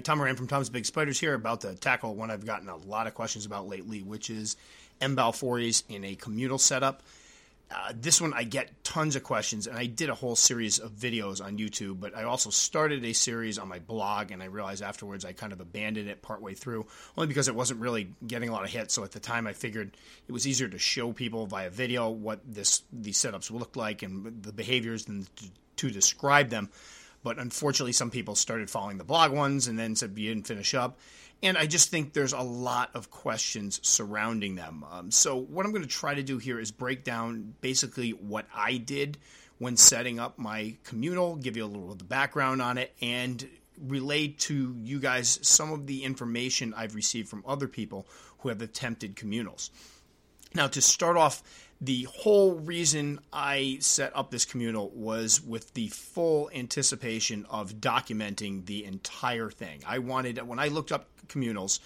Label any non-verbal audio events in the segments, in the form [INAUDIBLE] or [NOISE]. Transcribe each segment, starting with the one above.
right, Tom Moran from Tom's Big Spiders here, about the tackle one I've gotten a lot of questions about lately, which is M. balfouri's in a communal setup. Uh, this one I get tons of questions, and I did a whole series of videos on YouTube, but I also started a series on my blog, and I realized afterwards I kind of abandoned it partway through, only because it wasn't really getting a lot of hits. So at the time, I figured it was easier to show people via video what this these setups look like and the behaviors than to, to describe them. But unfortunately, some people started following the blog ones and then said you didn't finish up. And I just think there's a lot of questions surrounding them. Um, so, what I'm going to try to do here is break down basically what I did when setting up my communal, give you a little of the background on it, and relate to you guys some of the information I've received from other people who have attempted communals. Now, to start off, the whole reason I set up this communal was with the full anticipation of documenting the entire thing. I wanted, when I looked up communals,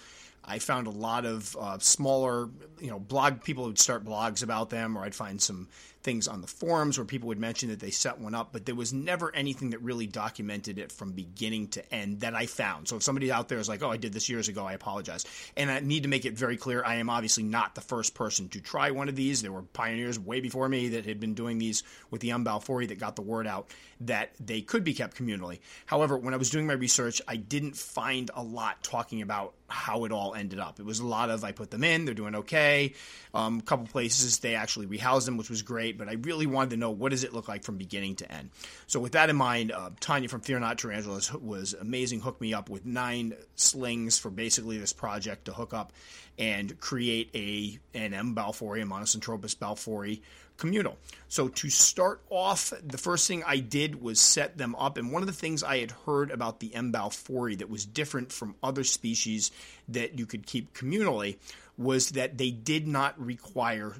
I found a lot of uh, smaller, you know, blog people would start blogs about them, or I'd find some things on the forums where people would mention that they set one up, but there was never anything that really documented it from beginning to end that I found. So if somebody out there is like, "Oh, I did this years ago," I apologize, and I need to make it very clear: I am obviously not the first person to try one of these. There were pioneers way before me that had been doing these with the M. balfouri that got the word out that they could be kept communally. However, when I was doing my research, I didn't find a lot talking about how it all ended up. It was a lot of I put them in, they're doing okay. Um, a couple places they actually rehoused them, which was great. But I really wanted to know what does it look like from beginning to end. So with that in mind, uh, Tanya from Fear Not Tarantulas was amazing. Hooked me up with nine slings for basically this project to hook up and create a an M balfouri, a Monocentropus balfouri communal. So to start off, the first thing I did was set them up. And one of the things I had heard about the M. balfouri that was different from other species that you could keep communally was that they did not require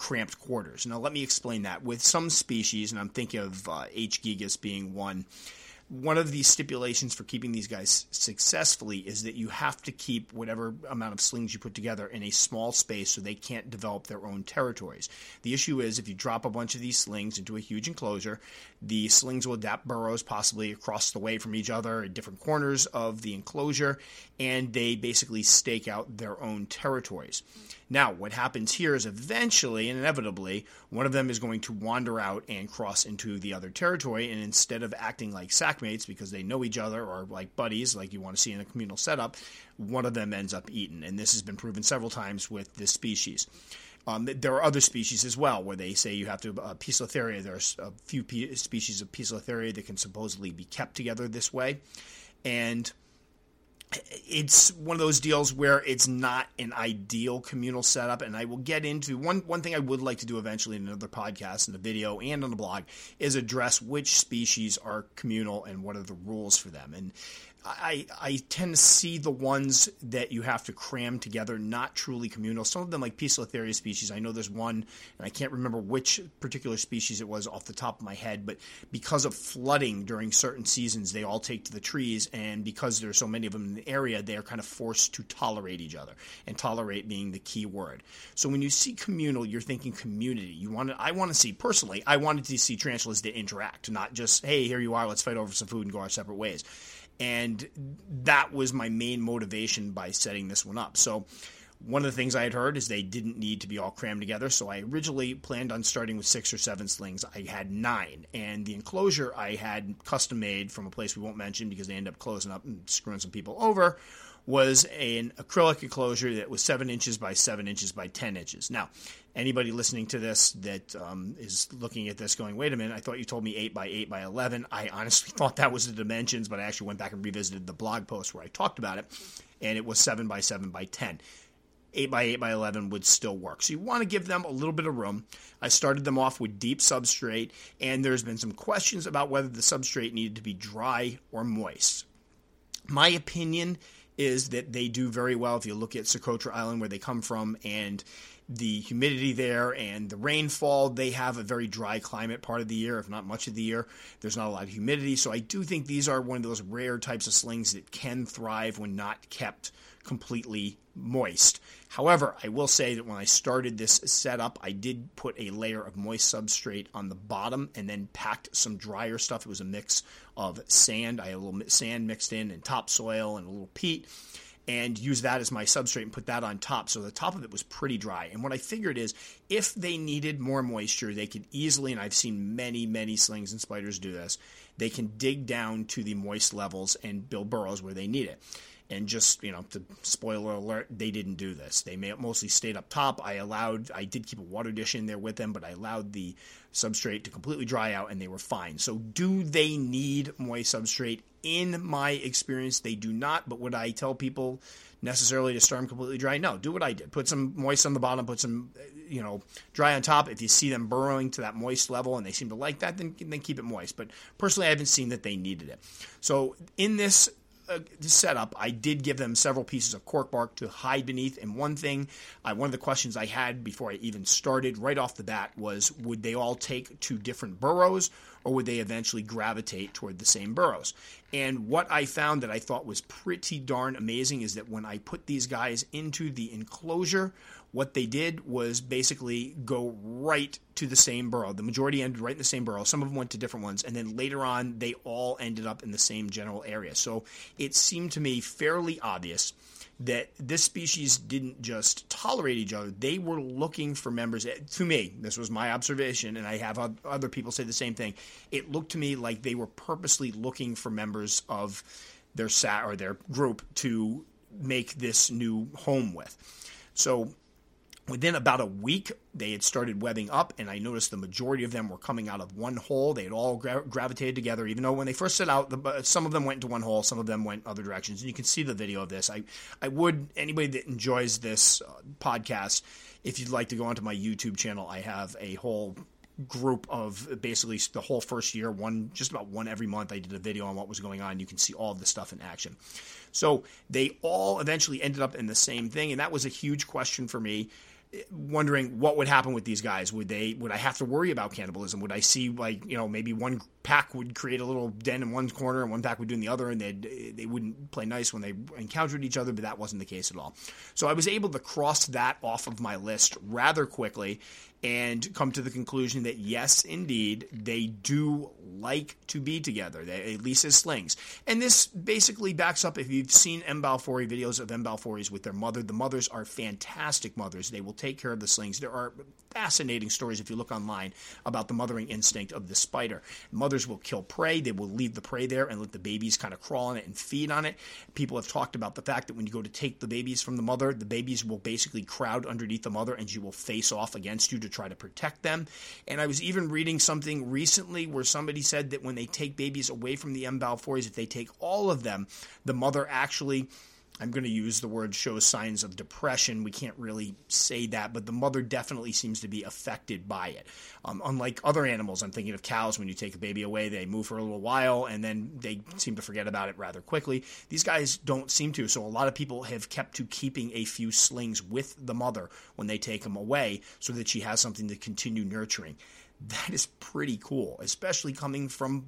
cramped quarters. Now, let me explain that. With some species, and I'm thinking of uh, H. gigas being one, one of the stipulations for keeping these guys successfully is that you have to keep whatever amount of slings you put together in a small space so they can't develop their own territories. The issue is if you drop a bunch of these slings into a huge enclosure, the slings will adapt burrows possibly across the way from each other at different corners of the enclosure, and they basically stake out their own territories. Now, what happens here is eventually and inevitably, one of them is going to wander out and cross into the other territory, and instead of acting like sackmates because they know each other or like buddies, like you want to see in a communal setup, one of them ends up eaten. And this has been proven several times with this species. Um, there are other species as well where they say you have to uh, Poecilotheria. There's a few pe- species of Poecilotheria that can supposedly be kept together this way, and it's one of those deals where it's not an ideal communal setup and i will get into one one thing i would like to do eventually in another podcast in a video and on the blog is address which species are communal and what are the rules for them. And I, I tend to see the ones that you have to cram together not truly communal. Some of them, like Poecilotheria species, I know there's one, and I can't remember which particular species it was off the top of my head, but because of flooding during certain seasons, they all take to the trees, and because there's so many of them in the area, they are kind of forced to tolerate each other, and tolerate being the key word. So when you see communal, you're thinking community. You want to, I want to see personally, I wanted to see tarantulas to interact, not just hey, here you are, let's fight over some food and go our separate ways and that was my main motivation by setting this one up. So one of the things I had heard is they didn't need to be all crammed together, so I originally planned on starting with six or seven slings. I had nine, and the enclosure I had custom made from a place we won't mention because they end up closing up and screwing some people over was an acrylic enclosure that was seven inches by seven inches by ten inches. Now, anybody listening to this that um, is looking at this going, wait a minute, I thought you told me 8 by 8 by 11. I honestly [LAUGHS] thought that was the dimensions, but I actually went back and revisited the blog post where I talked about it, and it was 7 by 7 by 10. 8 by 8 by 11 would still work. So you want to give them a little bit of room. I started them off with deep substrate, and there's been some questions about whether the substrate needed to be dry or moist. My opinion is that they do very well if you look at Socotra Island where they come from and the humidity there and the rainfall. They have a very dry climate part of the year, if not much of the year. There's not a lot of humidity. So I do think these are one of those rare types of slings that can thrive when not kept completely moist. However, I will say that when I started this setup, I did put a layer of moist substrate on the bottom and then packed some drier stuff. It was a mix of sand. I had a little sand mixed in and topsoil and a little peat and use that as my substrate and put that on top. So the top of it was pretty dry. And what I figured is if they needed more moisture, they could easily, and I've seen many, many slings and spiders do this, they can dig down to the moist levels and build burrows where they need it. And just, you know, to spoiler alert, they didn't do this. They mostly stayed up top. I allowed, I did keep a water dish in there with them, but I allowed the substrate to completely dry out and they were fine. So, do they need moist substrate? In my experience, they do not. But would I tell people necessarily to start them completely dry? No, do what I did. Put some moist on the bottom, put some, uh, you know, dry on top. If you see them burrowing to that moist level and they seem to like that, then, then keep it moist. But personally, I haven't seen that they needed it. So, in this uh, setup, I did give them several pieces of cork bark to hide beneath. And one thing, one of the questions I had before I even started right off the bat was would they all take to different burrows or would they eventually gravitate toward the same burrows? And what I found that I thought was pretty darn amazing is that when I put these guys into the enclosure, what they did was basically go right to the same burrow. The majority ended right in the same burrow. Some of them went to different ones, and then later on, they all ended up in the same general area. So it seemed to me fairly obvious that this species didn't just tolerate each other, they were looking for members. To me, this was my observation, and I have other people say the same thing. It looked to me like they were purposely looking for members of their sat or their group to make this new home with. So Within about a week, they had started webbing up, and I noticed the majority of them were coming out of one hole. They had all gra- gravitated together, even though when they first set out, the, some of them went into one hole, some of them went other directions. And you can see the video of this. I, I would, anybody that enjoys this uh, podcast, if you'd like to go onto my YouTube channel, I have a whole group of basically the whole first year, one just about one every month. I did a video on what was going on. You can see all of the stuff in action. So they all eventually ended up in the same thing, and that was a huge question for me wondering what would happen with these guys. Would they? Would I have to worry about cannibalism? Would I see like you know maybe one pack would create a little den in one corner and one pack would do in the other, and they they wouldn't play nice when they encountered each other? But that wasn't the case at all. So I was able to cross that off of my list rather quickly, and come to the conclusion that yes, indeed, they do like to be together, they, at least as slings. And this basically backs up if you've seen M. balfouri videos of M. balfouris with their mother. The mothers are fantastic mothers. They will take care of the slings. There are fascinating stories if you look online about the mothering instinct of the spider. Mothers will kill prey, they will leave the prey there and let the babies kind of crawl on it and feed on it. People have talked about the fact that when you go to take the babies from the mother, the babies will basically crowd underneath the mother and she will face off against you to try to protect them. And I was even reading something recently where somebody said that when they take babies away from the M. balfouris, if they take all of them, the mother actually I'm going to use the word shows signs of depression. We can't really say that, but the mother definitely seems to be affected by it. Um, unlike other animals, I'm thinking of cows. When you take a baby away, they move for a little while and then they seem to forget about it rather quickly. These guys don't seem to. So a lot of people have kept to keeping a few slings with the mother when they take them away so that she has something to continue nurturing. That is pretty cool, especially coming from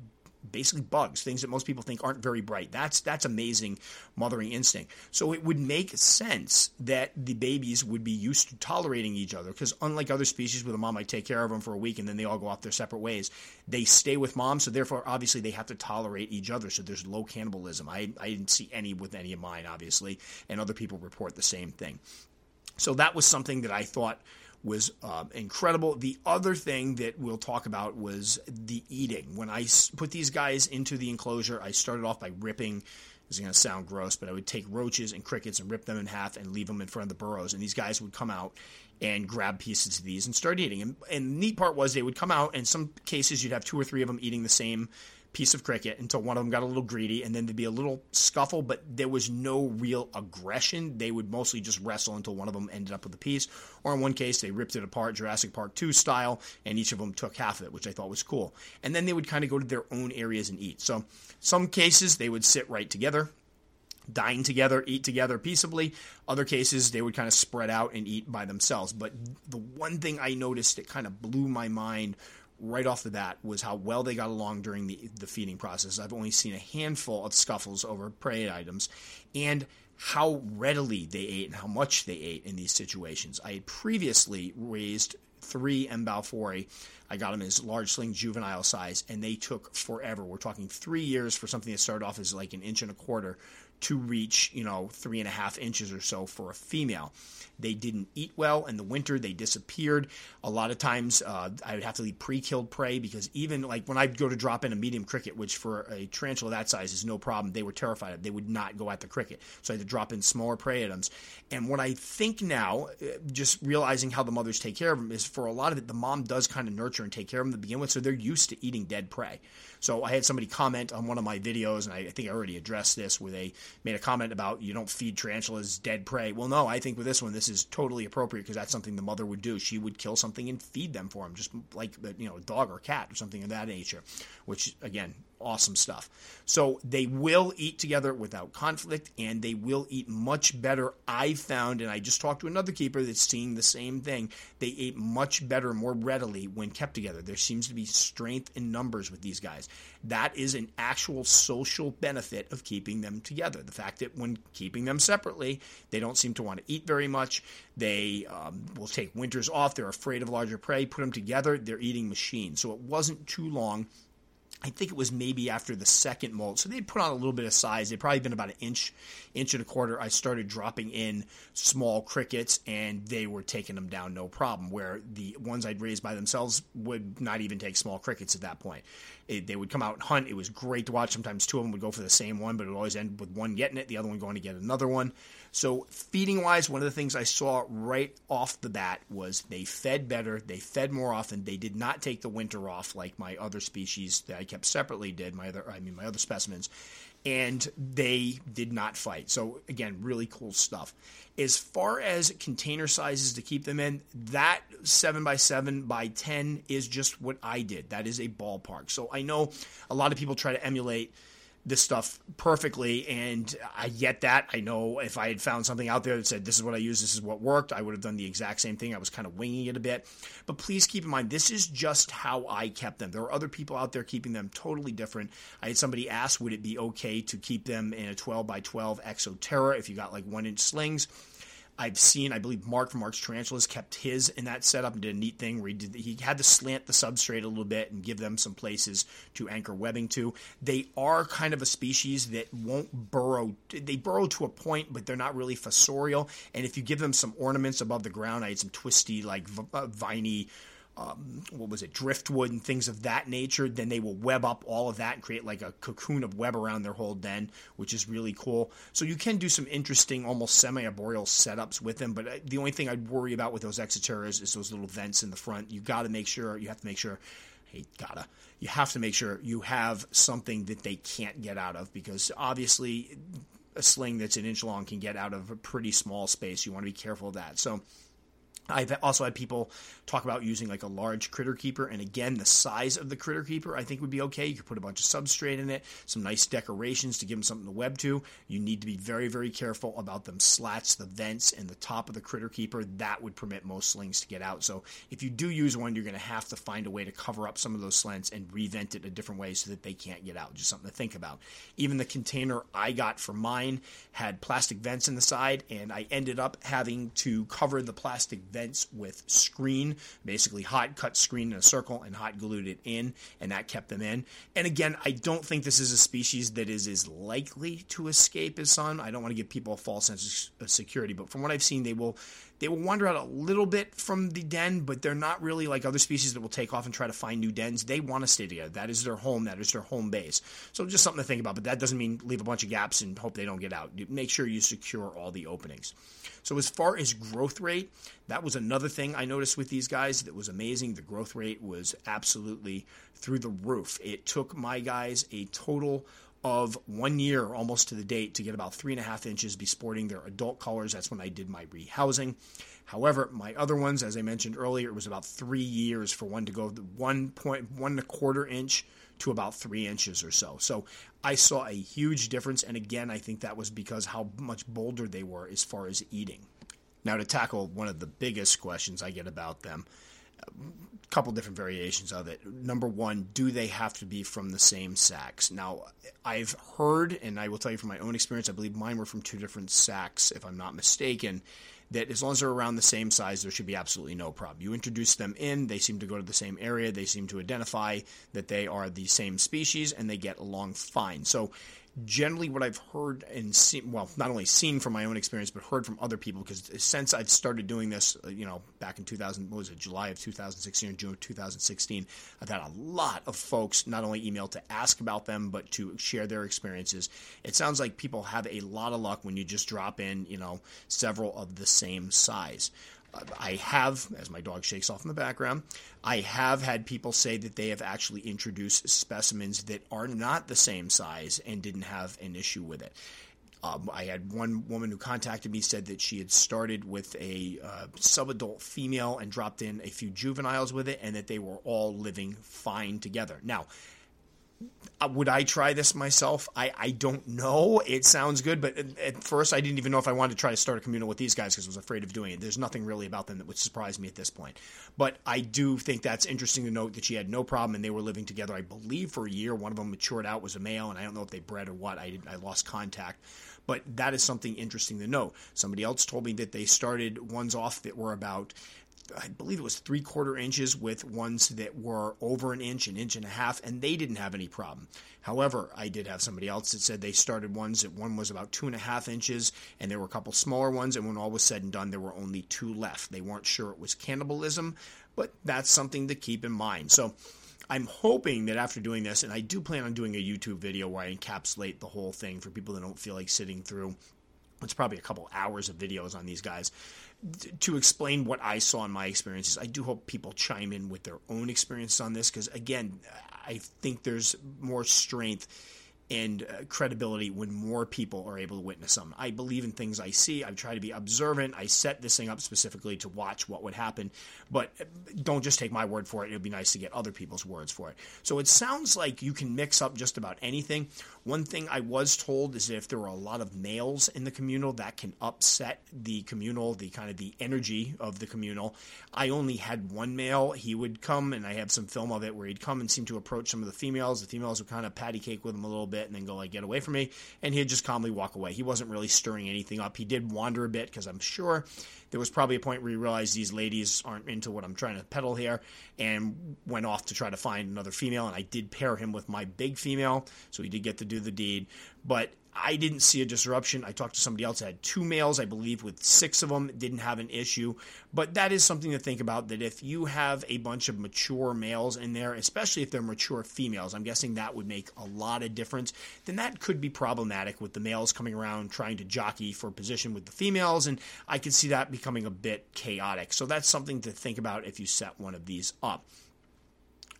basically bugs, things that most people think aren't very bright. That's that's amazing mothering instinct. So it would make sense that the babies would be used to tolerating each other because unlike other species where the mom might take care of them for a week and then they all go off their separate ways, they stay with mom. So therefore, obviously, they have to tolerate each other. So there's low cannibalism. I I didn't see any with any of mine, obviously, and other people report the same thing. So that was something that I thought was uh, incredible. The other thing that we'll talk about was the eating. When I put these guys into the enclosure, I started off by ripping. This is going to sound gross, but I would take roaches and crickets and rip them in half and leave them in front of the burrows. And these guys would come out and grab pieces of these and start eating. And, and the neat part was they would come out, and some cases you'd have two or three of them eating the same piece of cricket until one of them got a little greedy, and then there'd be a little scuffle, but there was no real aggression. They would mostly just wrestle until one of them ended up with a piece. Or in one case, they ripped it apart, Jurassic Park 2 style, and each of them took half of it, which I thought was cool. And then they would kind of go to their own areas and eat. So, some cases they would sit right together. dine together, eat together peaceably. Other cases, they would kind of spread out and eat by themselves. But the one thing I noticed that kind of blew my mind right off the bat was how well they got along during the, the feeding process. I've only seen a handful of scuffles over prey items and how readily they ate and how much they ate in these situations. I had previously raised three M. balfouri. I got them as large sling juvenile size, and they took forever. We're talking three years for something that started off as like an inch and a quarter to reach, you know, three and a half inches or so for a female. They didn't eat well in the winter. They disappeared. A lot of times uh, I would have to leave pre killed prey because even like when I go to drop in a medium cricket, which for a tarantula that size is no problem, they were terrified of. They would not go at the cricket. So I had to drop in smaller prey items. And what I think now, uh, just realizing how the mothers take care of them, is for a lot of it, the mom does kind of nurture and take care of them to begin with. So they're used to eating dead prey. So I had somebody comment on one of my videos, and I, I think I already addressed this, where they made a comment about you don't feed tarantulas dead prey. Well, no, I think with this one, this is totally appropriate because that's something the mother would do. She would kill something and feed them for them, just like you know a dog or cat or something of that nature. Which again, awesome stuff. So they will eat together without conflict, and they will eat much better. I found, and I just talked to another keeper that's seeing the same thing. They ate much better, more readily when kept together. There seems to be strength in numbers with these guys. That is an actual social benefit of keeping them together. The fact that when keeping them separately, they don't seem to want to eat very much. They um, will take winters off. They're afraid of larger prey. Put them together, they're eating machines. So it wasn't too long I think it was maybe after the second molt. So they'd put on a little bit of size. They'd probably been about an inch, inch and a quarter. I started dropping in small crickets, and they were taking them down no problem. Where the ones I'd raised by themselves would not even take small crickets at that point. It, they would come out and hunt. It was great to watch. Sometimes two of them would go for the same one, but it always end with one getting it, the other one going to get another one. So feeding wise, one of the things I saw right off the bat was they fed better. They fed more often. They did not take the winter off like my other species that I kept separately did. My other, I mean, my other specimens, and they did not fight. So again, really cool stuff. As far as container sizes to keep them in, that 7 by 7 by 10 is just what I did. That is a ballpark. So I know a lot of people try to emulate this stuff perfectly, and I get that. I know if I had found something out there that said this is what I use, this is what worked, I would have done the exact same thing. I was kind of winging it a bit. But please keep in mind, this is just how I kept them. There are other people out there keeping them totally different. I had somebody ask, would it be okay to keep them in a 12 by 12 Exo Terra if you got like one inch slings? I've seen, I believe Mark from Mark's Tarantulas kept his in that setup and did a neat thing where he did he had to slant the substrate a little bit and give them some places to anchor webbing to. They are kind of a species that won't burrow. They burrow to a point, but they're not really fossorial. And if you give them some ornaments above the ground, I had some twisty, like uh, viney um, what was it, driftwood and things of that nature, then they will web up all of that and create like a cocoon of web around their whole den, which is really cool. So you can do some interesting, almost semi-arboreal setups with them. But uh, the only thing I'd worry about with those Exo Terras is those little vents in the front. You got to make sure you have to make sure. Hey, gotta. You have to make sure you have something that they can't get out of because obviously a sling that's an inch long can get out of a pretty small space. You want to be careful of that. So I've also had people talk about using like a large critter keeper, and again, the size of the critter keeper I think would be okay. You could put a bunch of substrate in it, some nice decorations to give them something to web to. You need to be very, very careful about them slats, the vents, and the top of the critter keeper. That would permit most slings to get out. So if you do use one, you're going to have to find a way to cover up some of those slants and revent it a different way so that they can't get out. Just something to think about. Even the container I got for mine had plastic vents in the side, and I ended up having to cover the plastic vents with screen, basically hot cut screen in a circle and hot glued it in, and that kept them in. And again, I don't think this is a species that is as likely to escape as some. I don't want to give people a false sense of security, but from what I've seen, they will they will wander out a little bit from the den, but they're not really like other species that will take off and try to find new dens. They want to stay together. That is their home. That is their home base. So just something to think about. But that doesn't mean leave a bunch of gaps and hope they don't get out. Make sure you secure all the openings. So as far as growth rate, that was another thing I noticed with these guys that was amazing. The growth rate was absolutely through the roof. It took my guys a total of one year almost to the date to get about three and a half inches be sporting their adult colors. That's when I did my rehousing. However, my other ones, as I mentioned earlier, it was about three years for one to go one point one and a quarter inch to about three inches or so. So I saw a huge difference, and again, I think that was because how much bolder they were as far as eating. Now, to tackle one of the biggest questions I get about them, couple different variations of it. Number one, do they have to be from the same sacs? Now, I've heard, and I will tell you from my own experience, I believe mine were from two different sacs, if I'm not mistaken, that as long as they're around the same size, there should be absolutely no problem. You introduce them in, they seem to go to the same area, they seem to identify that they are the same species, and they get along fine. So generally what I've heard and seen, well, not only seen from my own experience, but heard from other people, because since I've started doing this, uh, you know, back in 2000, what was it, July of 2016 or June of 2016, I've had a lot of folks not only email to ask about them, but to share their experiences. It sounds like people have a lot of luck when you just drop in, you know, several of the same size. I have, as my dog shakes off in the background, I have had people say that they have actually introduced specimens that are not the same size and didn't have an issue with it. Um, I had one woman who contacted me said that she had started with a uh, subadult female and dropped in a few juveniles with it, and that they were all living fine together. Now, Uh, would I try this myself? I, I don't know. It sounds good, but at, first I didn't even know if I wanted to try to start a communal with these guys because I was afraid of doing it. There's nothing really about them that would surprise me at this point. But I do think that's interesting to note that she had no problem and they were living together, I believe, for a year. One of them matured out, was a male, and I don't know if they bred or what. I, did, I lost contact. But that is something interesting to know. Somebody else told me that they started ones off that were about I believe it was three quarter inches with ones that were over an inch, an inch and a half, and they didn't have any problem. However, I did have somebody else that said they started ones that one was about two and a half inches, and there were a couple smaller ones, and when all was said and done, there were only two left. They weren't sure it was cannibalism, but that's something to keep in mind. So I'm hoping that after doing this, and I do plan on doing a YouTube video where I encapsulate the whole thing for people that don't feel like sitting through it's probably a couple hours of videos on these guys to explain what I saw in my experiences. I do hope people chime in with their own experiences on this because, again, I think there's more strength and uh, credibility when more people are able to witness them. I believe in things I see. I try to be observant. I set this thing up specifically to watch what would happen, but uh, don't just take my word for it. It would be nice to get other people's words for it. So it sounds like you can mix up just about anything. One thing I was told is if there are a lot of males in the communal, that can upset the communal, the kind of the energy of the communal. I only had one male. He would come, and I have some film of it where he'd come and seem to approach some of the females. The females would kind of patty cake with him a little bit and then go like, "Get away from me," and he'd just calmly walk away. He wasn't really stirring anything up. He did wander a bit because I'm sure there was probably a point where he realized these ladies aren't into what I'm trying to peddle here, and went off to try to find another female. And I did pair him with my big female, so he did get to do the deed. But I didn't see a disruption. I talked to somebody else that had two males, I believe, with six of them, didn't have an issue. But that is something to think about that if you have a bunch of mature males in there, especially if they're mature females, I'm guessing that would make a lot of difference, then that could be problematic with the males coming around trying to jockey for position with the females. And I could see that becoming a bit chaotic. So that's something to think about if you set one of these up.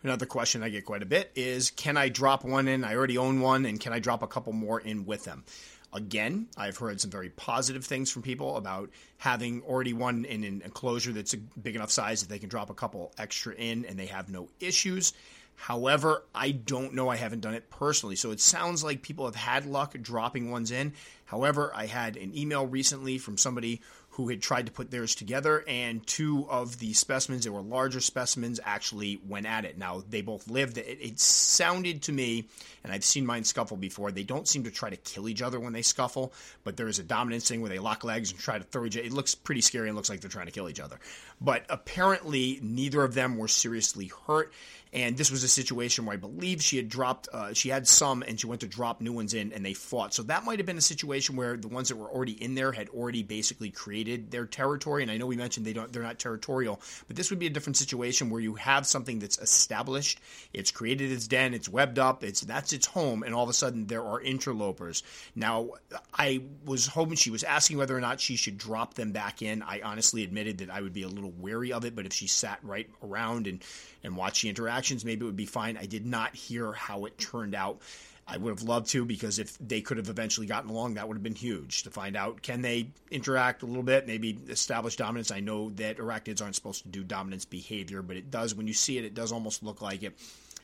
Another question I get quite a bit is can I drop one in? I already own one, and can I drop a couple more in with them? Again, I've heard some very positive things from people about having already one in an enclosure that's a big enough size that they can drop a couple extra in and they have no issues. However, I don't know. I haven't done it personally. So it sounds like people have had luck dropping ones in. However, I had an email recently from somebody who had tried to put theirs together, and two of the specimens that were larger specimens actually went at it. Now, they both lived. It, it, sounded to me, and I've seen mine scuffle before, they don't seem to try to kill each other when they scuffle, but there is a dominance thing where they lock legs and try to throw each other. It looks pretty scary and looks like they're trying to kill each other. But apparently, neither of them were seriously hurt. And this was a situation where I believe she had dropped, uh, she had some, and she went to drop new ones in, and they fought. So that might have been a situation where the ones that were already in there had already basically created their territory. And I know we mentioned they don't, they're not territorial, but this would be a different situation where you have something that's established, it's created its den, it's webbed up, it's that's its home, and all of a sudden there are interlopers. Now, I was hoping she was asking whether or not she should drop them back in. I honestly admitted that I would be a little wary of it, but if she sat right around and and watched the interactions, maybe it would be fine. I did not hear how it turned out. I would have loved to because if they could have eventually gotten along, that would have been huge to find out can they interact a little bit, maybe establish dominance. I know that arachnids aren't supposed to do dominance behavior, but it does when you see it, it does almost look like it.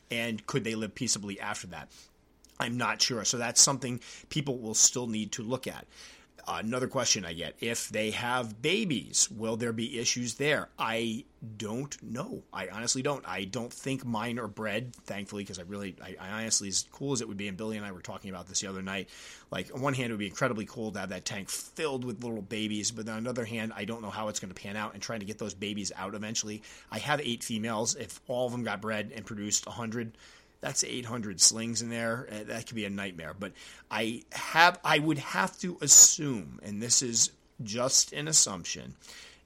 And could they live peaceably after that? I'm not sure. So that's something people will still need to look at another question I get if they have babies, will there be issues there? I don't know. I honestly don't. I don't think mine are bred, thankfully, because I really, I, I, honestly, as cool as it would be, and Billy and I were talking about this the other night, like on one hand, it would be incredibly cool to have that tank filled with little babies, but on the other hand, I don't know how it's going to pan out and trying to get those babies out eventually. I have eight females. If all of them got bred and produced 100, that's 800 slings in there. Uh, that could be a nightmare. But I have, I would have to assume, and this is just an assumption,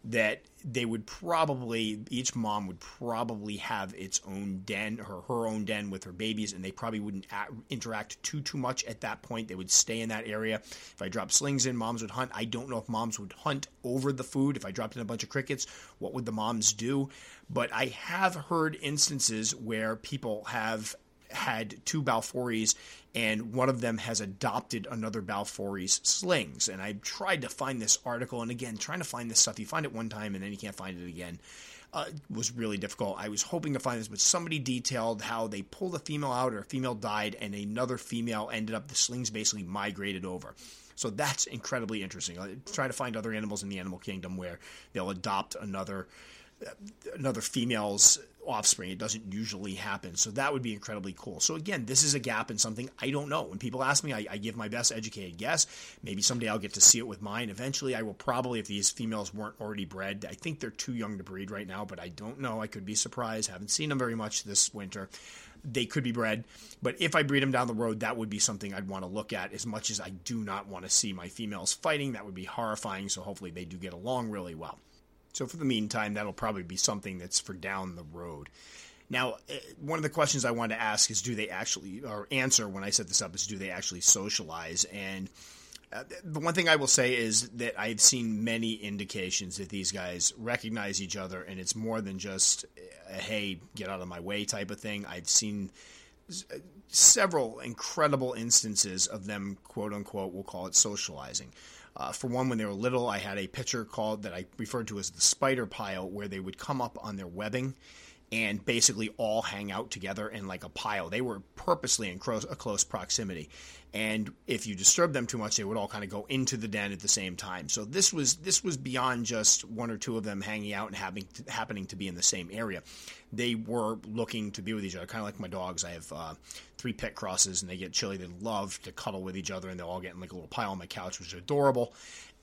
that they would probably each mom would probably have its own den or her own den with her babies and they probably wouldn't interact too too much at that point they would stay in that area if i dropped slings in moms would hunt i don't know if moms would hunt over the food if i dropped in a bunch of crickets what would the moms do but i have heard instances where people have had two Balfours, and one of them has adopted another Balfour's slings. And I tried to find this article, and again, trying to find this stuff, you find it one time and then you can't find it again. Uh, was really difficult. I was hoping to find this, but somebody detailed how they pulled a female out or a female died, and another female ended up, the slings basically migrated over. So that's incredibly interesting. I try to find other animals in the animal kingdom where they'll adopt another another female's offspring. It doesn't usually happen. So that would be incredibly cool. So again, this is a gap in something I don't know. When people ask me, I, I, give my best educated guess. Maybe someday I'll get to see it with mine. Eventually, I will probably, if these females weren't already bred, I think they're too young to breed right now, but I don't know. I could be surprised. Haven't seen them very much this winter. They could be bred, but if I breed them down the road, that would be something I'd want to look at. As much as I do not want to see my females fighting, that would be horrifying. So hopefully they do get along really well. So for the meantime, that'll probably be something that's for down the road. Now, eh, one of the questions I wanted to ask is do they actually, or answer when I set this up is do they actually socialize? And uh, the one thing I will say is that I've seen many indications that these guys recognize each other, and it's more than just a hey, get out of my way type of thing. I've seen several incredible instances of them, quote unquote, we'll call it socializing. Uh, for one, when they were little, I had a picture called that I referred to as the spider pile, where they would come up on their webbing and basically all hang out together in like a pile. They were purposely in a close proximity, and if you disturb them too much, they would all kind of go into the den at the same time. So this was this was beyond just one or two of them hanging out and having to, happening to be in the same area. They were looking to be with each other, kind of like my dogs. I have uh, three pit crosses, and they get chilly. They love to cuddle with each other, and they'll all get in like a little pile on my couch, which is adorable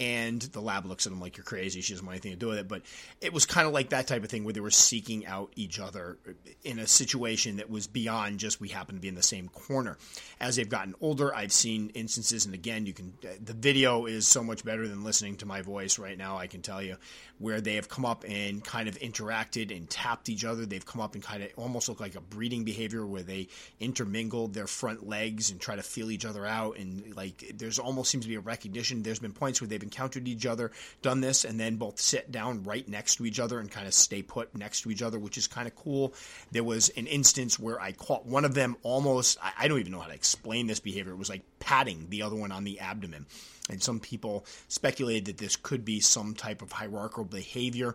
and the lab looks at them like you're crazy. She doesn't want anything to do with it. But it was kind of like that type of thing where they were seeking out each other in a situation that was beyond just we happen to be in the same corner. As they've gotten older, I've seen instances, and again, you can the video is so much better than listening to my voice right now. I can tell you where they have come up and kind of interacted and tapped each other. They've come up and kind of almost look like a breeding behavior where they intermingled their front legs and try to feel each other out. And like there's almost seems to be a recognition. There's been points where they've encountered each other, done this, and then both sit down right next to each other and kind of stay put next to each other, which is kind of cool. There was an instance where I caught one of them almost, I don't even know how to explain this behavior. It was like patting the other one on the abdomen. And some people speculated that this could be some type of hierarchical behavior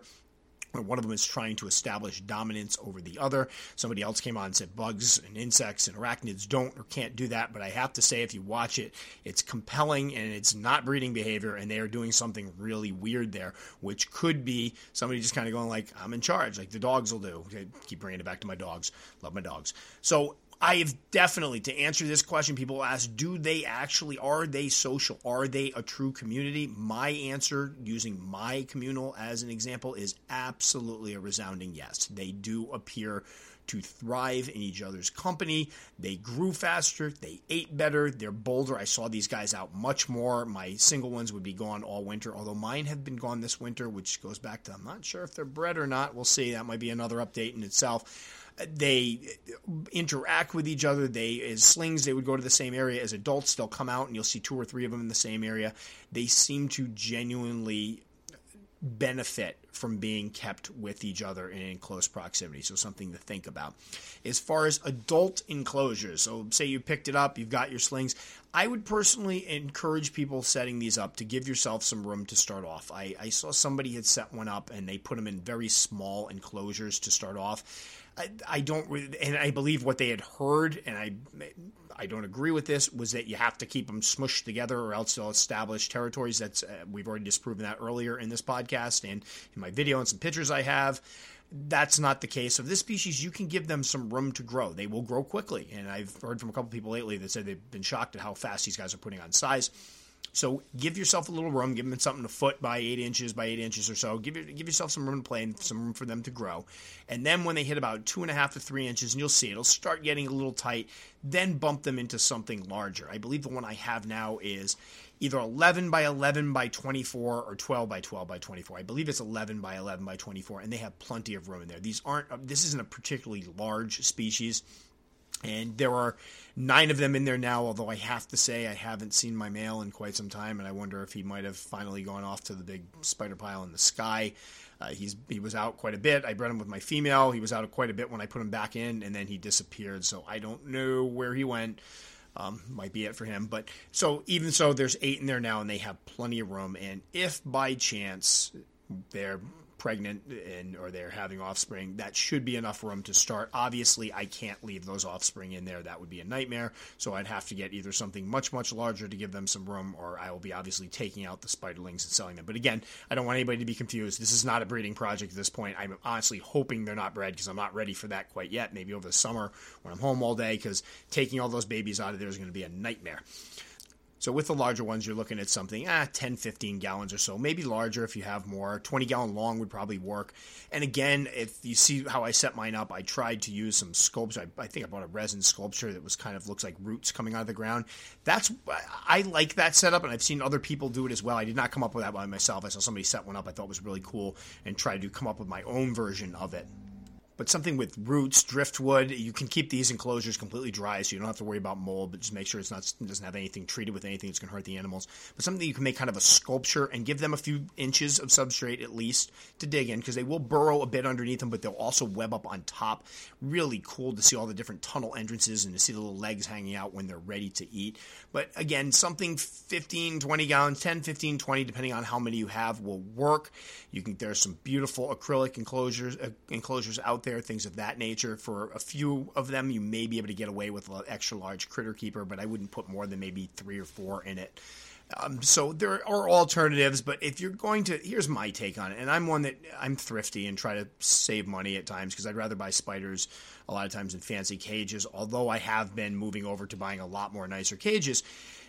one of them is trying to establish dominance over the other. Somebody else came on and said bugs and insects and arachnids don't or can't do that. But I have to say, if you watch it, it's compelling and it's not breeding behavior, and they are doing something really weird there, which could be somebody just kind of going like, "I'm in charge," like the dogs will do. I keep bringing it back to my dogs. Love my dogs. So I've definitely to answer this question. People ask, do they actually are they social? Are they a true community? My answer, using my communal as an example, is absolutely a resounding yes. They do appear to thrive in each other's company. They grew faster, they ate better, they're bolder. I saw these guys out much more. My single ones would be gone all winter, although mine have been gone this winter, which goes back to I'm not sure if they're bred or not. We'll see. That might be another update in itself they interact with each other. They, as slings, they would go to the same area. As adults, they'll come out and you'll see two or three of them in the same area. They seem to genuinely benefit from being kept with each other and in close proximity. So something to think about. As far as adult enclosures, so say you picked it up, you've got your slings. I would personally encourage people setting these up to give yourself some room to start off. I, I saw somebody had set one up and they put them in very small enclosures to start off. I, I don't, and I believe what they had heard, and I I don't agree with this, was that you have to keep them smushed together or else they'll establish territories. That's uh, we've already disproven that earlier in this podcast and in my video and some pictures I have. That's not the case of this species. You can give them some room to grow. They will grow quickly, and I've heard from a couple people lately that said they've been shocked at how fast these guys are putting on size. So give yourself a little room. Give them something a foot by eight inches by eight inches or so. Give give yourself some room to play and some room for them to grow. And then when they hit about two and a half to three inches, and you'll see it'll start getting a little tight. Then bump them into something larger. I believe the one I have now is either 11 by 11 by 24 or 12 by 12 by 24. I believe it's 11 by 11 by 24, and they have plenty of room in there. These aren't. This isn't a particularly large species. And there are nine of them in there now, although I have to say I haven't seen my male in quite some time, and I wonder if he might have finally gone off to the big spider pile in the sky. Uh, he's he was out quite a bit. I bred him with my female. He was out quite a bit when I put him back in, and then he disappeared. So I don't know where he went. Um, might be it for him. But so even so, there's eight in there now, and they have plenty of room. And if by chance they're pregnant and or they're having offspring, that should be enough room to start. Obviously, I can't leave those offspring in there. That would be a nightmare. So I'd have to get either something much much larger to give them some room, or I will be obviously taking out the spiderlings and selling them. But again, I don't want anybody to be confused. This is not a breeding project at this point. I'm honestly hoping they're not bred because I'm not ready for that quite yet. Maybe over the summer when I'm home all day, because taking all those babies out of there is going to be a nightmare. So with the larger ones, you're looking at something, ah, 10, 15 gallons or so, maybe larger if you have more. 20 gallon long would probably work. And again, if you see how I set mine up, I tried to use some sculpture. I, I think I bought a resin sculpture that was kind of looks like roots coming out of the ground. That's I like that setup, and I've seen other people do it as well. I did not come up with that by myself. I saw somebody set one up I thought was really cool, and tried to come up with my own version of it but something with roots, driftwood, you can keep these enclosures completely dry, so you don't have to worry about mold. But just make sure it's not it doesn't have anything treated with anything that's going to hurt the animals. But something you can make kind of a sculpture and give them a few inches of substrate at least to dig in, because they will burrow a bit underneath them, but they'll also web up on top. Really cool to see all the different tunnel entrances and to see the little legs hanging out when they're ready to eat. But again, something 15, 20 gallons, 10, 15, 20, depending on how many you have, will work. You can there's some beautiful acrylic enclosures uh, enclosures out there, things of that nature. For a few of them, you may be able to get away with an extra large critter keeper, but I wouldn't put more than maybe three or four in it. Um, so there are alternatives, but if you're going to, here's my take on it, and I'm one that I'm thrifty and try to save money at times because I'd rather buy spiders a lot of times in fancy cages. Although I have been moving over to buying a lot more nicer cages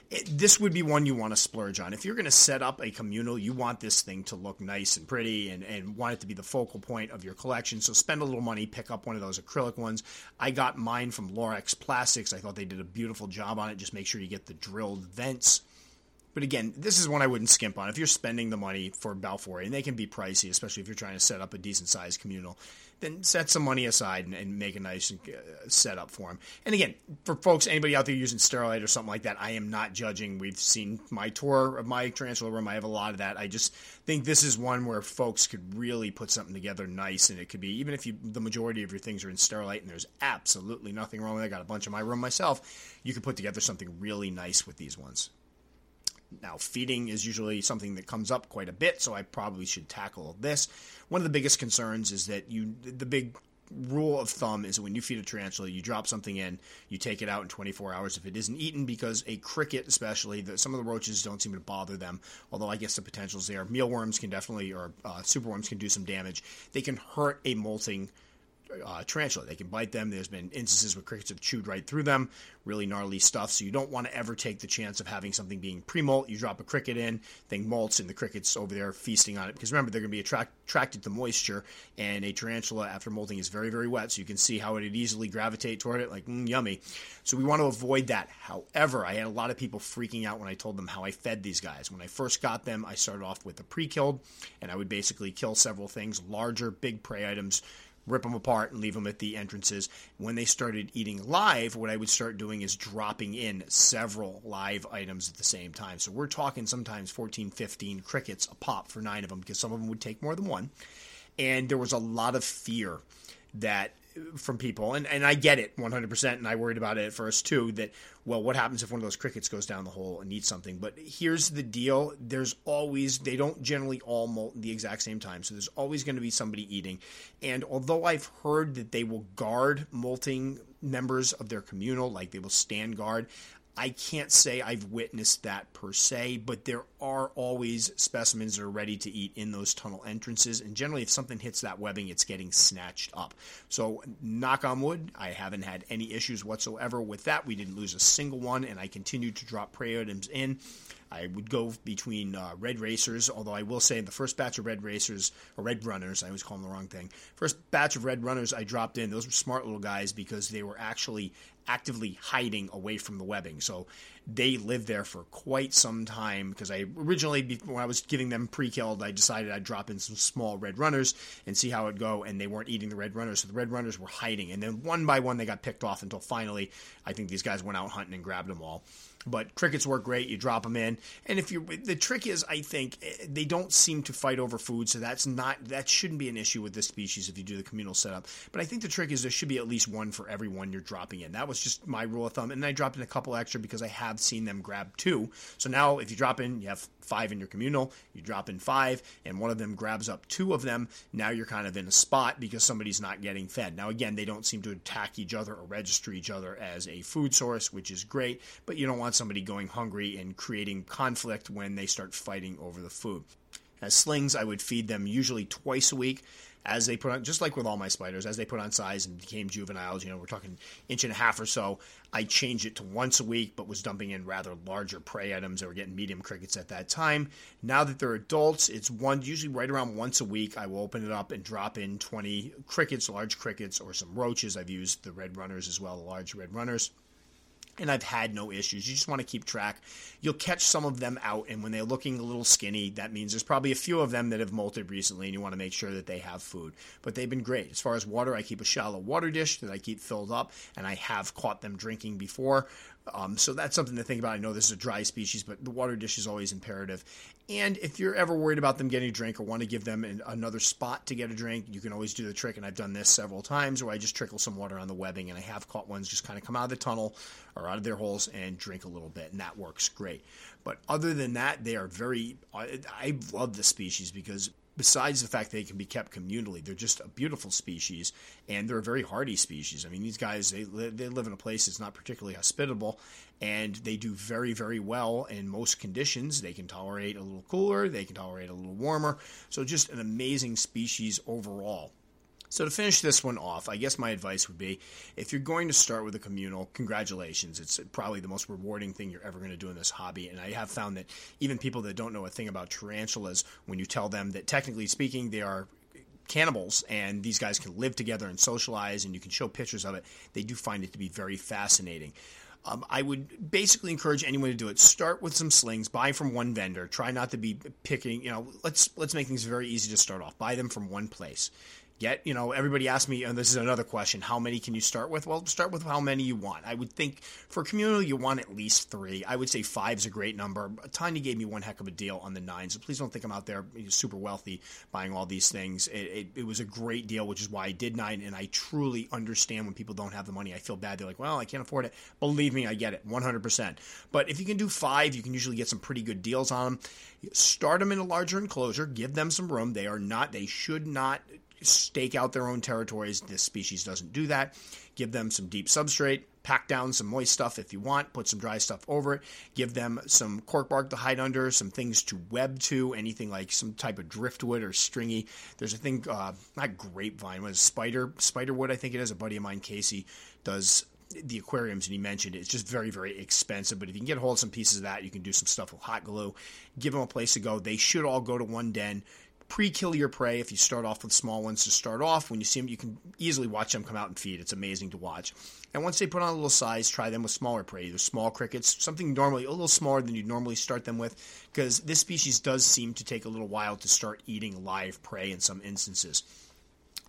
it, this would be one you want to splurge on. If you're going to set up a communal, you want this thing to look nice and pretty and, and want it to be the focal point of your collection. So spend a little money, pick up one of those acrylic ones. I got mine from Lorex Plastics. I thought they did a beautiful job on it. Just make sure you get the drilled vents. But again, this is one I wouldn't skimp on. If you're spending the money for Balfour, and they can be pricey, especially if you're trying to set up a decent sized communal, then set some money aside and, and make a nice uh, setup for them. And again, for folks, anybody out there using Sterilite or something like that, I am not judging. We've seen my tour of my tarantula room. I have a lot of that. I just think this is one where folks could really put something together nice, and it could be even if you the majority of your things are in Sterilite, and there's absolutely nothing wrong with it. I got a bunch in my room myself. You could put together something really nice with these ones. Now, feeding is usually something that comes up quite a bit, so I probably should tackle this. One of the biggest concerns is that you, the big rule of thumb is when you feed a tarantula, you drop something in, you take it out in 24 hours if it isn't eaten, because a cricket, especially, the, some of the roaches don't seem to bother them. Although I guess the potential's there. Mealworms can definitely, or uh, superworms can do some damage. They can hurt a molting uh, tarantula. They can bite them. There's been instances where crickets have chewed right through them, really gnarly stuff. So you don't want to ever take the chance of having something being pre-molt. You drop a cricket in, thing molts, and the crickets over there feasting on it. Because remember, they're going to be attract- attracted to moisture, and a tarantula after molting is very, very wet. So you can see how it would easily gravitate toward it, like mm, yummy. So we want to avoid that. However, I had a lot of people freaking out when I told them how I fed these guys. When I first got them, I started off with a pre-killed, and I would basically kill several things, larger, big prey items rip them apart and leave them at the entrances. When they started eating live, what I would start doing is dropping in several live items at the same time. So we're talking sometimes 14, 15 crickets a pop for nine of them because some of them would take more than one. And there was a lot of fear that from people, and, and I get it 100%, and I worried about it at first too, that, well, what happens if one of those crickets goes down the hole and eats something? But here's the deal there's always, they don't generally all molt at the exact same time, so there's always going to be somebody eating. And although I've heard that they will guard molting members of their communal, like they will stand guard, I can't say I've witnessed that per se, but there are always specimens that are ready to eat in those tunnel entrances. And generally, if something hits that webbing, it's getting snatched up. So, knock on wood, I haven't had any issues whatsoever with that. We didn't lose a single one, and I continued to drop prey items in. I would go between uh, red racers, although I will say in the first batch of red racers, or red runners, I always call them the wrong thing. First batch of red runners I dropped in, those were smart little guys because they were actually actively hiding away from the webbing. So they lived there for quite some time because I originally, when I was giving them pre killed, I decided I'd drop in some small red runners and see how it'd go. And they weren't eating the red runners. So the red runners were hiding. And then one by one, they got picked off until finally, I think these guys went out hunting and grabbed them all. But crickets work great. You drop them in, and if you the trick is, I think eh, they don't seem to fight over food, so that's not that shouldn't be an issue with this species if you do the communal setup. But I think the trick is there should be at least one for every one you're dropping in. That was just my rule of thumb, and I dropped in a couple extra because I have seen them grab two. So now if you drop in, you have five in your communal, you drop in five, and one of them grabs up two of them. Now you're kind of in a spot because somebody's not getting fed. Now again, they don't seem to attack each other or register each other as a food source, which is great, but you don't want somebody going hungry and creating conflict when they start fighting over the food. As slings, I would feed them usually twice a week as they put on, just like with all my spiders, as they put on size and became juveniles, you know, we're talking inch and a half or so, I changed it to once a week, but was dumping in rather larger prey items that were getting medium crickets at that time. Now that they're adults, it's one, usually right around once a week, I will open it up and drop in 20 crickets, large crickets, or some roaches. I've used the red runners as well, the large red runners and I've had no issues. You just want to keep track. You'll catch some of them out, and when they're looking a little skinny, that means there's probably a few of them that have molted recently, and you want to make sure that they have food. But they've been great. As far as water, I keep a shallow water dish that I keep filled up, and I have caught them drinking before. Um, so that's something to think about. I know this is a dry species, but the water dish is always imperative. And if you're ever worried about them getting a drink or want to give them an, another spot to get a drink, you can always do the trick. And I've done this several times where I just trickle some water on the webbing, and I have caught ones just kind of come out of the tunnel or out of their holes and drink a little bit, and that works great. But other than that, they are very. I, I love the species because besides the fact they can be kept communally, they're just a beautiful species and they're a very hardy species. I mean, these guys they they live in a place that's not particularly hospitable, and they do very very well in most conditions. They can tolerate a little cooler, they can tolerate a little warmer. So just an amazing species overall. So to finish this one off, I guess my advice would be if you're going to start with a communal, congratulations. It's probably the most rewarding thing you're ever going to do in this hobby. And I have found that even people that don't know a thing about tarantulas, when you tell them that technically speaking they are cannibals and these guys can live together and socialize and you can show pictures of it, they do find it to be very fascinating. Um, I would basically encourage anyone to do it. Start with some slings. Buy from one vendor. Try not to be picking. You know, let's let's make things very easy to start off. Buy them from one place get you know everybody asked me and this is another question. How many can you start with? Well start with how many you want. I would think for communal you want at least three. I would say five is a great number. Tiny gave me one heck of a deal on the nine so please don't think i'm out there super wealthy buying all these things. It, it, it was a great deal which is why i did nine and i truly understand when people don't have the money i feel bad. They're like well i can't afford it. Believe me i get it 100% but if you can do five you can usually get some pretty good deals on them start them in a larger enclosure. Give them some room. They are not they should not stake out their own territories. This species doesn't do that. Give them some deep substrate, pack down some moist stuff if you want, put some dry stuff over it, give them some cork bark to hide under, some things to web to, anything like some type of driftwood or stringy. There's a thing, uh, not grapevine, was spider spider wood, I think it is. A buddy of mine, Casey, does the aquariums and he mentioned it. it's just very very expensive but if you can get a hold of some pieces of that you can do some stuff with hot glue give them a place to go they should all go to one den pre-kill your prey if you start off with small ones to start off. When you see them you can easily watch them come out and feed. It's amazing to watch. And once they put on a little size try them with smaller prey either small crickets something normally a little smaller than you'd normally start them with because this species does seem to take a little while to start eating live prey in some instances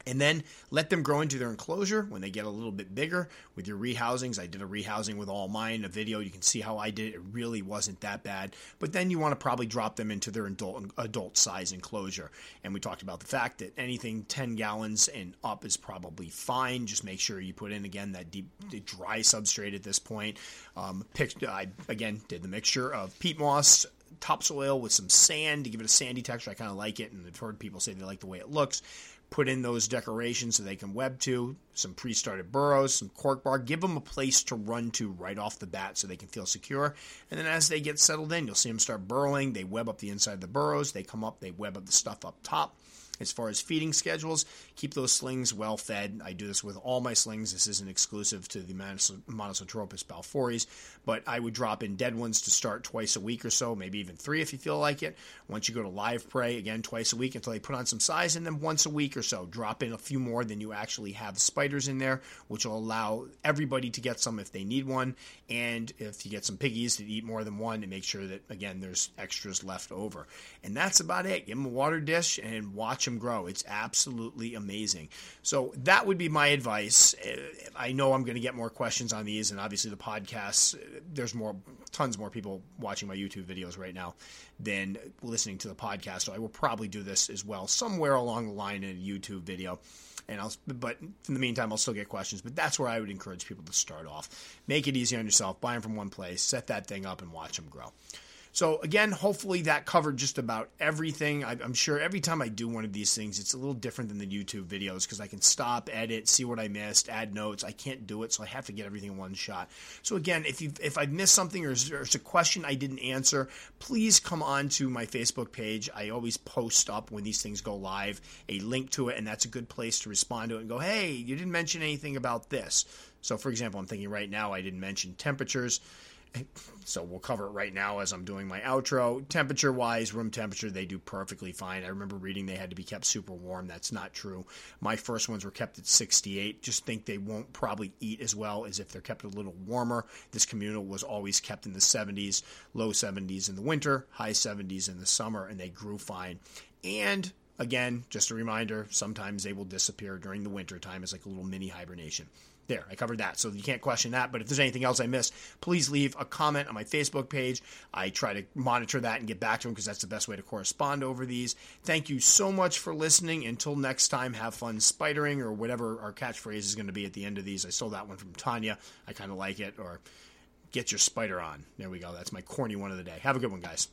and then let them grow into their enclosure when they get a little bit bigger with your rehousings. I did a rehousing with all mine, a video. You can see how I did it. It really wasn't that bad. But then you want to probably drop them into their adult adult size enclosure. And we talked about the fact that anything 10 gallons and up is probably fine. Just make sure you put in again that deep dry substrate at this point. Um, I again did the mixture of peat moss, topsoil with some sand to give it a sandy texture. I kind of like it, and I've heard people say they like the way it looks put in those decorations so they can web to, some pre started burrows, some cork bark. Give them a place to run to right off the bat so they can feel secure. And then as they get settled in, you'll see them start burrowing. They web up the inside of the burrows. They come up, they web up the stuff up top. As far as feeding schedules, keep those slings well fed. I do this with all my slings. This isn't exclusive to the Monocentropus balfouri, but I would drop in dead ones to start twice a week or so, maybe even three if you feel like it. Once you go to live prey, again, twice a week until they put on some size, and then once a week or so, drop in a few more than you actually have spiders in there, which will allow everybody to get some if they need one. And if you get some piggies to eat more than one, to make sure that, again, there's extras left over. And that's about it. Give them a water dish and watch them grow. It's absolutely amazing. So that would be my advice. Uh, I know I'm going to get more questions on these, and obviously the podcasts. Uh, there's more, tons more people watching my YouTube videos right now than listening to the podcast. So I will probably do this as well somewhere along the line in a YouTube video. And I'll, but in the meantime, I'll still get questions. But that's where I would encourage people to start off. Make it easy on yourself. Buy them from one place. Set that thing up and watch them grow. So again, hopefully that covered just about everything. I, am sure every time I do one of these things, it's a little different than the YouTube videos because I can stop, edit, see what I missed, add notes. I can't do it, so I have to get everything in one shot. So again, if you if I missed something or there's a question I didn't answer, please come on to my Facebook page. I always post up when these things go live a link to it, and that's a good place to respond to it and go, hey, you didn't mention anything about this. So for example, I'm thinking right now I didn't mention temperatures. So we'll cover it right now as I'm doing my outro. Temperature wise, room temperature, they do perfectly fine. I remember reading they had to be kept super warm. That's not true. My first ones were kept at 68. Just think they won't probably eat as well as if they're kept a little warmer. This communal was always kept in the 70s, low 70s in the winter, high 70s in the summer, and they grew fine. And again, just a reminder, sometimes they will disappear during the winter time as like a little mini hibernation. There, I covered that, so you can't question that. But if there's anything else I missed, please leave a comment on my Facebook page. I try to monitor that and get back to them because that's the best way to correspond over these. Thank you so much for listening. Until next time, have fun spidering or whatever our catchphrase is going to be at the end of these. I stole that one from Tanya. I kind of like it. Or get your spider on. There we go. That's my corny one of the day. Have a good one, guys.